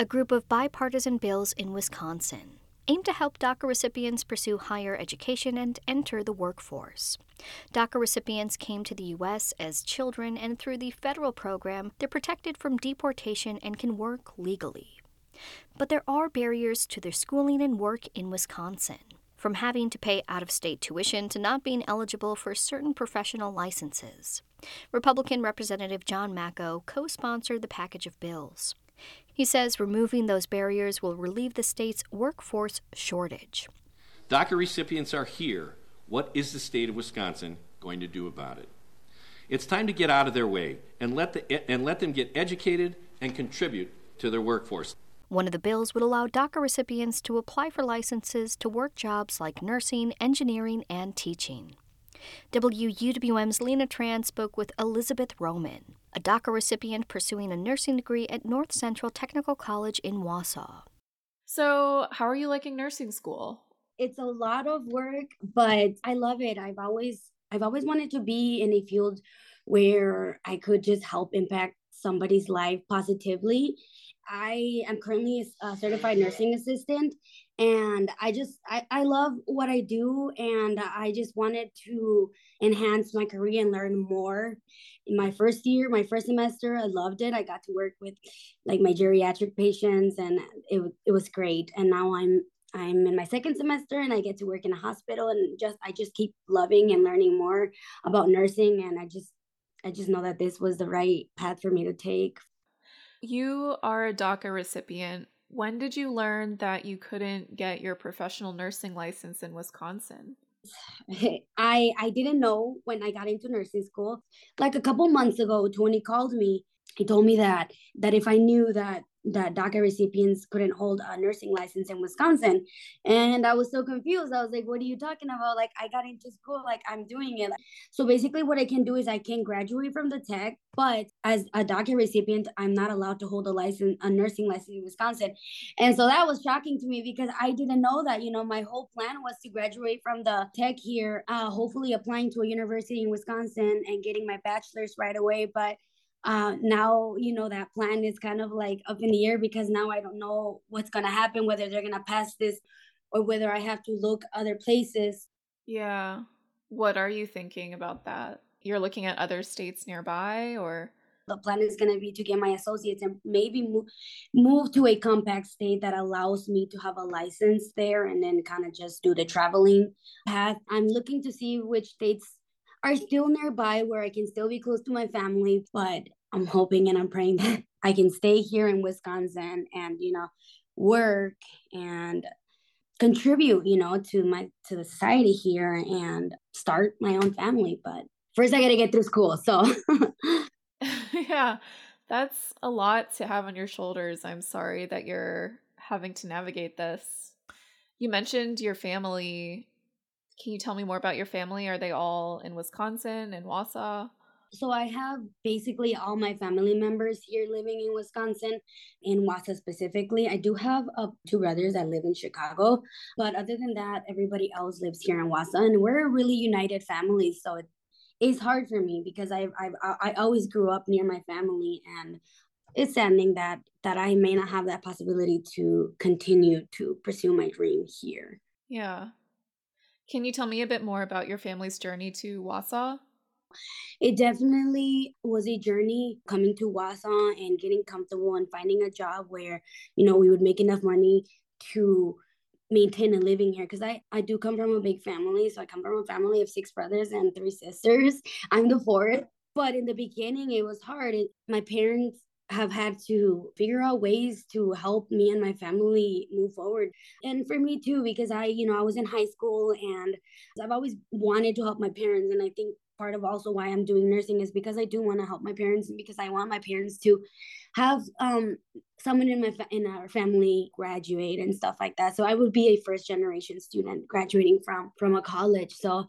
a group of bipartisan bills in Wisconsin aim to help DACA recipients pursue higher education and enter the workforce. DACA recipients came to the U.S. as children, and through the federal program, they're protected from deportation and can work legally. But there are barriers to their schooling and work in Wisconsin, from having to pay out of state tuition to not being eligible for certain professional licenses. Republican Representative John Macco co sponsored the package of bills. He says removing those barriers will relieve the state's workforce shortage. DACA recipients are here. What is the state of Wisconsin going to do about it? It's time to get out of their way and let, the, and let them get educated and contribute to their workforce. One of the bills would allow DACA recipients to apply for licenses to work jobs like nursing, engineering, and teaching. WUWM's Lina Tran spoke with Elizabeth Roman, a DACA recipient pursuing a nursing degree at North Central Technical College in Wausau. So, how are you liking nursing school? It's a lot of work, but I love it. I've always I've always wanted to be in a field where I could just help impact somebody's life positively. I am currently a certified nursing assistant and I just I, I love what I do and I just wanted to enhance my career and learn more. In my first year, my first semester, I loved it. I got to work with like my geriatric patients and it it was great. And now I'm I'm in my second semester and I get to work in a hospital and just I just keep loving and learning more about nursing and I just I just know that this was the right path for me to take. You are a DACA recipient. When did you learn that you couldn't get your professional nursing license in Wisconsin? I I didn't know when I got into nursing school. Like a couple months ago, Tony called me. He told me that that if I knew that that DACA recipients couldn't hold a nursing license in Wisconsin. And I was so confused. I was like, what are you talking about? Like, I got into school, like, I'm doing it. So basically, what I can do is I can graduate from the tech, but as a DACA recipient, I'm not allowed to hold a license, a nursing license in Wisconsin. And so that was shocking to me because I didn't know that. You know, my whole plan was to graduate from the tech here, uh, hopefully applying to a university in Wisconsin and getting my bachelor's right away. But uh, now you know that plan is kind of like up in the air because now I don't know what's gonna happen, whether they're gonna pass this or whether I have to look other places. Yeah. What are you thinking about that? You're looking at other states nearby or the plan is going to be to get my associates and maybe move, move to a compact state that allows me to have a license there and then kind of just do the traveling path. I'm looking to see which states are still nearby where I can still be close to my family. But I'm hoping and I'm praying that I can stay here in Wisconsin and, you know, work and contribute, you know, to my to the society here and start my own family. But first I gotta get through school. So yeah. That's a lot to have on your shoulders. I'm sorry that you're having to navigate this. You mentioned your family can you tell me more about your family? Are they all in Wisconsin and Wausau? So I have basically all my family members here living in Wisconsin, in Wausau specifically. I do have uh, two brothers that live in Chicago, but other than that, everybody else lives here in Wausau, and we're a really united family. So it's hard for me because I I I always grew up near my family, and it's saddening that that I may not have that possibility to continue to pursue my dream here. Yeah, can you tell me a bit more about your family's journey to Wausau? It definitely was a journey coming to Wausau and getting comfortable and finding a job where, you know, we would make enough money to maintain a living here because I, I do come from a big family. So I come from a family of six brothers and three sisters. I'm the fourth. But in the beginning, it was hard. my parents have had to figure out ways to help me and my family move forward. And for me too, because I, you know, I was in high school and I've always wanted to help my parents. And I think part of also why I'm doing nursing is because I do want to help my parents and because I want my parents to have um someone in my fa- in our family graduate and stuff like that. So I would be a first generation student graduating from from a college. So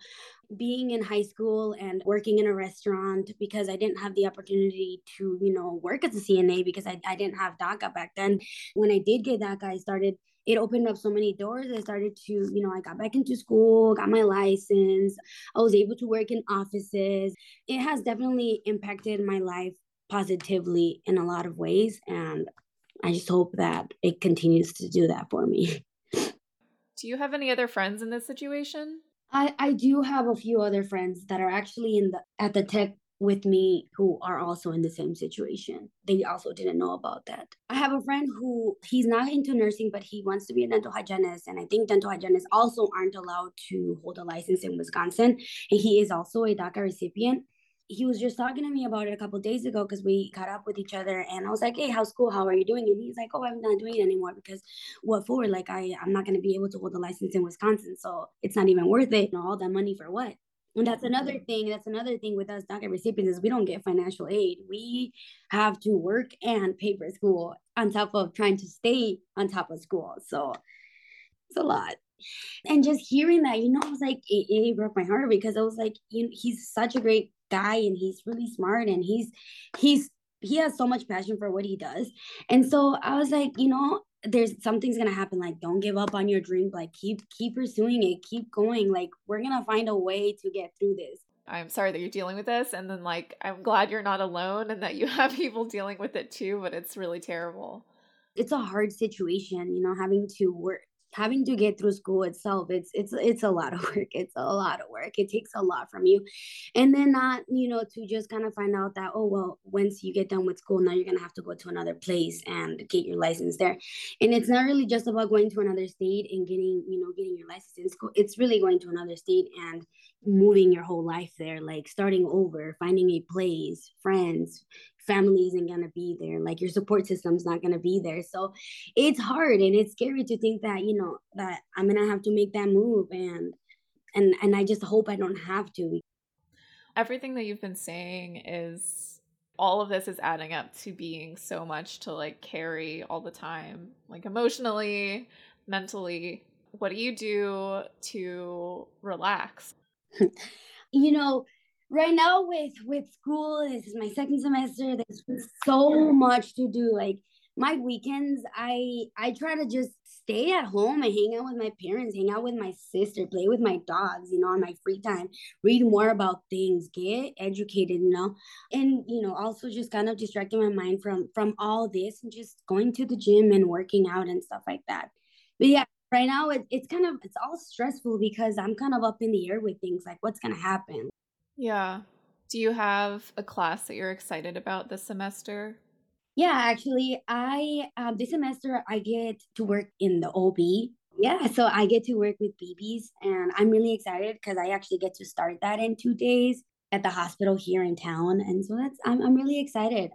being in high school and working in a restaurant because I didn't have the opportunity to, you know, work as a CNA because I, I didn't have DACA back then. When I did get DACA, I started, it opened up so many doors. I started to, you know, I got back into school, got my license. I was able to work in offices. It has definitely impacted my life positively in a lot of ways. And I just hope that it continues to do that for me. Do you have any other friends in this situation? I, I do have a few other friends that are actually in the at the tech with me who are also in the same situation. They also didn't know about that. I have a friend who he's not into nursing, but he wants to be a dental hygienist. And I think dental hygienists also aren't allowed to hold a license in Wisconsin. And he is also a DACA recipient he was just talking to me about it a couple days ago because we caught up with each other and I was like, Hey, how's school? How are you doing? And he's like, Oh, I'm not doing it anymore because what for? Like I I'm not gonna be able to hold a license in Wisconsin. So it's not even worth it. You know, all that money for what? And that's mm-hmm. another thing. That's another thing with us DACA recipients is we don't get financial aid. We have to work and pay for school on top of trying to stay on top of school. So it's a lot and just hearing that, you know, I was like, it, it broke my heart because I was like, you know, he's such a great guy and he's really smart and he's he's he has so much passion for what he does. And so I was like, you know, there's something's gonna happen. Like, don't give up on your dream. Like, keep keep pursuing it. Keep going. Like, we're gonna find a way to get through this. I'm sorry that you're dealing with this, and then like I'm glad you're not alone and that you have people dealing with it too. But it's really terrible. It's a hard situation, you know, having to work having to get through school itself it's it's it's a lot of work it's a lot of work it takes a lot from you. And then not you know to just kind of find out that oh well once you get done with school now you're going to have to go to another place and get your license there. And it's not really just about going to another state and getting you know getting your license in school it's really going to another state and moving your whole life there like starting over finding a place friends family isn't going to be there like your support system's not going to be there. So it's hard and it's scary to think that you know that i'm going to have to make that move and and and i just hope i don't have to. Everything that you've been saying is all of this is adding up to being so much to like carry all the time like emotionally mentally. What do you do to relax? You know right now with with school this is my second semester there's so much to do like my weekends i i try to just stay at home and hang out with my parents hang out with my sister play with my dogs you know on my free time read more about things get educated you know and you know also just kind of distracting my mind from from all this and just going to the gym and working out and stuff like that. But yeah right now it, it's kind of it's all stressful because i'm kind of up in the air with things like what's going to happen yeah. Do you have a class that you're excited about this semester? Yeah, actually, I um, this semester I get to work in the OB. Yeah, so I get to work with babies, and I'm really excited because I actually get to start that in two days at the hospital here in town, and so that's I'm I'm really excited.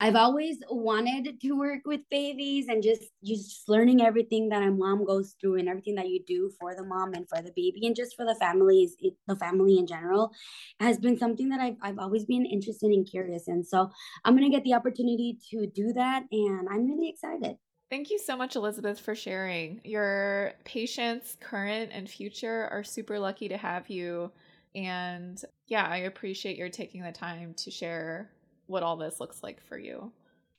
I've always wanted to work with babies and just just learning everything that a mom goes through and everything that you do for the mom and for the baby and just for the families, the family in general, has been something that I've I've always been interested and curious in. So I'm gonna get the opportunity to do that, and I'm really excited. Thank you so much, Elizabeth, for sharing. Your patients, current and future, are super lucky to have you. And yeah, I appreciate your taking the time to share what all this looks like for you.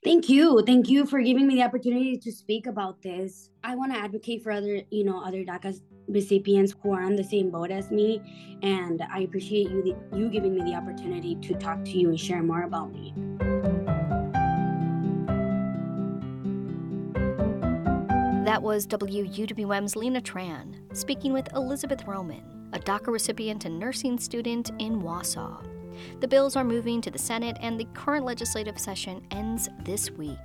Thank you. Thank you for giving me the opportunity to speak about this. I want to advocate for other, you know, other DACA recipients who are on the same boat as me, and I appreciate you you giving me the opportunity to talk to you and share more about me. That was WUWM's Lina Tran speaking with Elizabeth Roman, a DACA recipient and nursing student in Wausau. The bills are moving to the Senate, and the current legislative session ends this week.